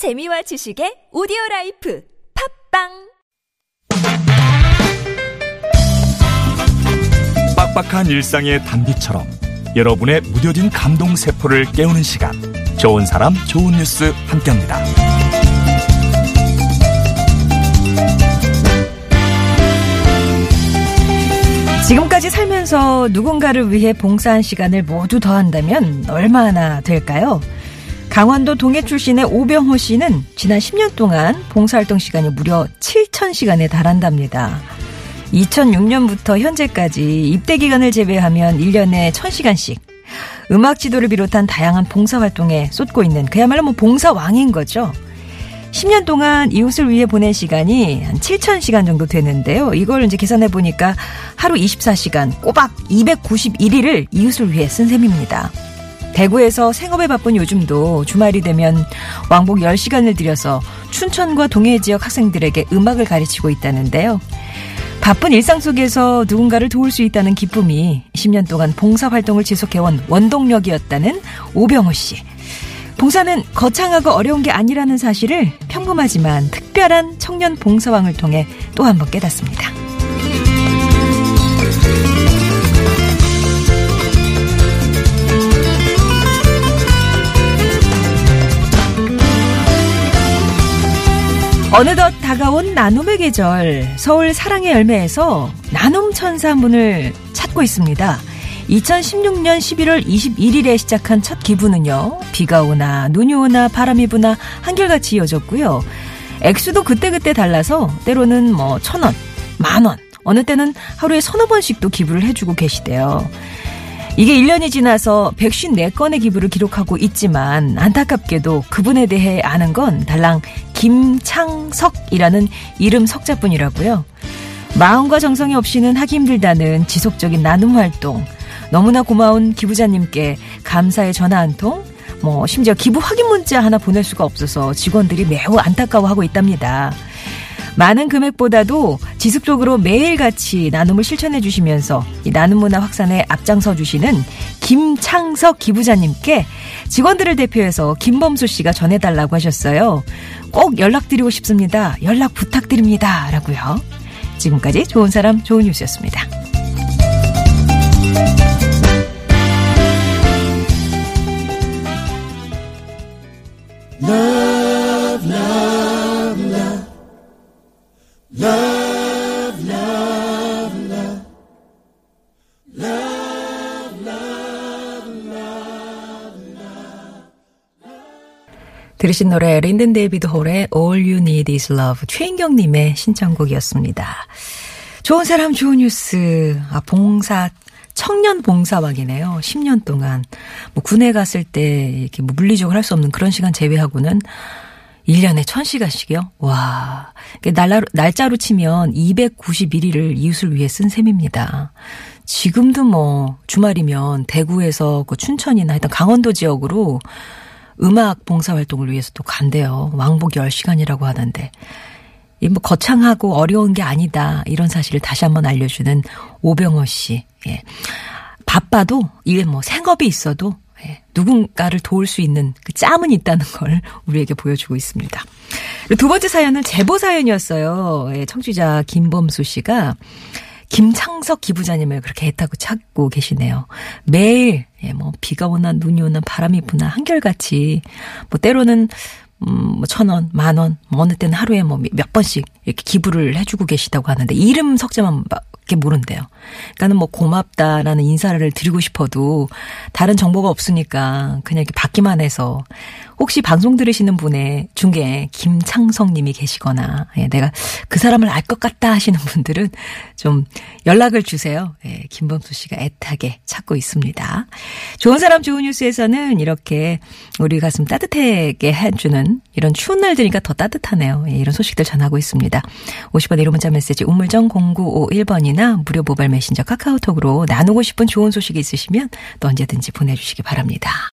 재미와 지식의 오디오 라이프 팟빵 빡빡한 일상의 단비처럼 여러분의 무뎌진 감동 세포를 깨우는 시간 좋은 사람 좋은 뉴스 함께합니다. 지금까지 살면서 누군가를 위해 봉사한 시간을 모두 더한다면 얼마나 될까요? 강원도 동해 출신의 오병호 씨는 지난 10년 동안 봉사활동 시간이 무려 7,000시간에 달한답니다. 2006년부터 현재까지 입대 기간을 제외하면 1년에 1,000시간씩 음악 지도를 비롯한 다양한 봉사활동에 쏟고 있는 그야말로 뭐 봉사왕인 거죠. 10년 동안 이웃을 위해 보낸 시간이 한 7,000시간 정도 되는데요. 이걸 이제 계산해 보니까 하루 24시간 꼬박 291일을 이웃을 위해 쓴 셈입니다. 대구에서 생업에 바쁜 요즘도 주말이 되면 왕복 10시간을 들여서 춘천과 동해 지역 학생들에게 음악을 가르치고 있다는데요. 바쁜 일상 속에서 누군가를 도울 수 있다는 기쁨이 10년 동안 봉사 활동을 지속해온 원동력이었다는 오병호 씨. 봉사는 거창하고 어려운 게 아니라는 사실을 평범하지만 특별한 청년 봉사왕을 통해 또 한 번 깨닫습니다. 어느덧 다가온 나눔의 계절 서울 사랑의 열매에서 나눔 천사 문을 찾고 있습니다. 2016년 11월 21일에 시작한 첫 기부는요. 비가 오나 눈이 오나 바람이 부나 한결같이 이어졌고요. 액수도 그때그때 달라서 때로는 뭐 천 원, 만 원, 어느 때는 하루에 서너 번씩도 기부를 해주고 계시대요. 이게 1년이 지나서 154건의 기부를 기록하고 있지만 안타깝게도 그분에 대해 아는 건 달랑 김창석이라는 이름 석자뿐이라고요. 마음과 정성이 없이는 하기 힘들다는 지속적인 나눔 활동. 너무나 고마운 기부자님께 감사의 전화 한 통, 뭐 심지어 기부 확인 문자 하나 보낼 수가 없어서 직원들이 매우 안타까워하고 있답니다. 많은 금액보다도 지속적으로 매일같이 나눔을 실천해 주시면서 이 나눔 문화 확산에 앞장서 주시는 김창석 기부자님께 직원들을 대표해서 김범수 씨가 전해달라고 하셨어요. 꼭 연락드리고 싶습니다. 연락 부탁드립니다. 라고요. 지금까지 좋은 사람 좋은 뉴스였습니다. love, love, love, 들으신 노래 린든 데이비드 홀의 All You Need Is Love 최인경님의 신청곡이었습니다. 좋은 사람 좋은 뉴스 아 봉사 청년 봉사왕이네요. 10년 동안 뭐 군에 갔을 때 이렇게 뭐 물리적으로 할 수 없는 그런 시간 제외하고는 1년에 1000시간씩이요? 와. 날짜로, 날짜로 치면 291일을 이웃을 위해 쓴 셈입니다. 지금도 뭐 주말이면 대구에서 그 춘천이나 하여튼 강원도 지역으로 음악 봉사활동을 위해서 또 간대요. 왕복 10시간이라고 하는데. 이뭐 거창하고 어려운 게 아니다. 이런 사실을 다시 한번 알려주는 오병호 씨. 예. 바빠도 이게 뭐 생업이 있어도 예. 누군가를 도울 수 있는 그 짬은 있다는 걸 우리에게 보여주고 있습니다. 두 번째 사연은 제보 사연이었어요. 예. 청취자 김범수 씨가 김창석 기부자님을 그렇게 애타고 찾고 계시네요. 매일 예, 뭐 비가 오나 눈이 오나 바람이 부나 한결같이 뭐 때로는 음, 뭐, 천 원, 만 원, 뭐 어느 때는 하루에 뭐 몇 번씩 이렇게 기부를 해주고 계시다고 하는데, 이름 석자만 밖에 모른대요. 그러니까는 뭐 고맙다라는 인사를 드리고 싶어도 다른 정보가 없으니까 그냥 이렇게 받기만 해서, 혹시 방송 들으시는 분의 중에 김창성 님이 계시거나, 예, 내가 그 사람을 알 것 같다 하시는 분들은 좀 연락을 주세요. 예, 김범수 씨가 애타게 찾고 있습니다. 좋은 사람 좋은 뉴스에서는 이렇게 우리 가슴 따뜻하게 해주는 이런 추운 날들이니까 더 따뜻하네요. 예, 이런 소식들 전하고 있습니다. 50원 1호 문자 메시지 우물정 0951번이나 무료 모바일 메신저 카카오톡으로 나누고 싶은 좋은 소식이 있으시면 또 언제든지 보내주시기 바랍니다.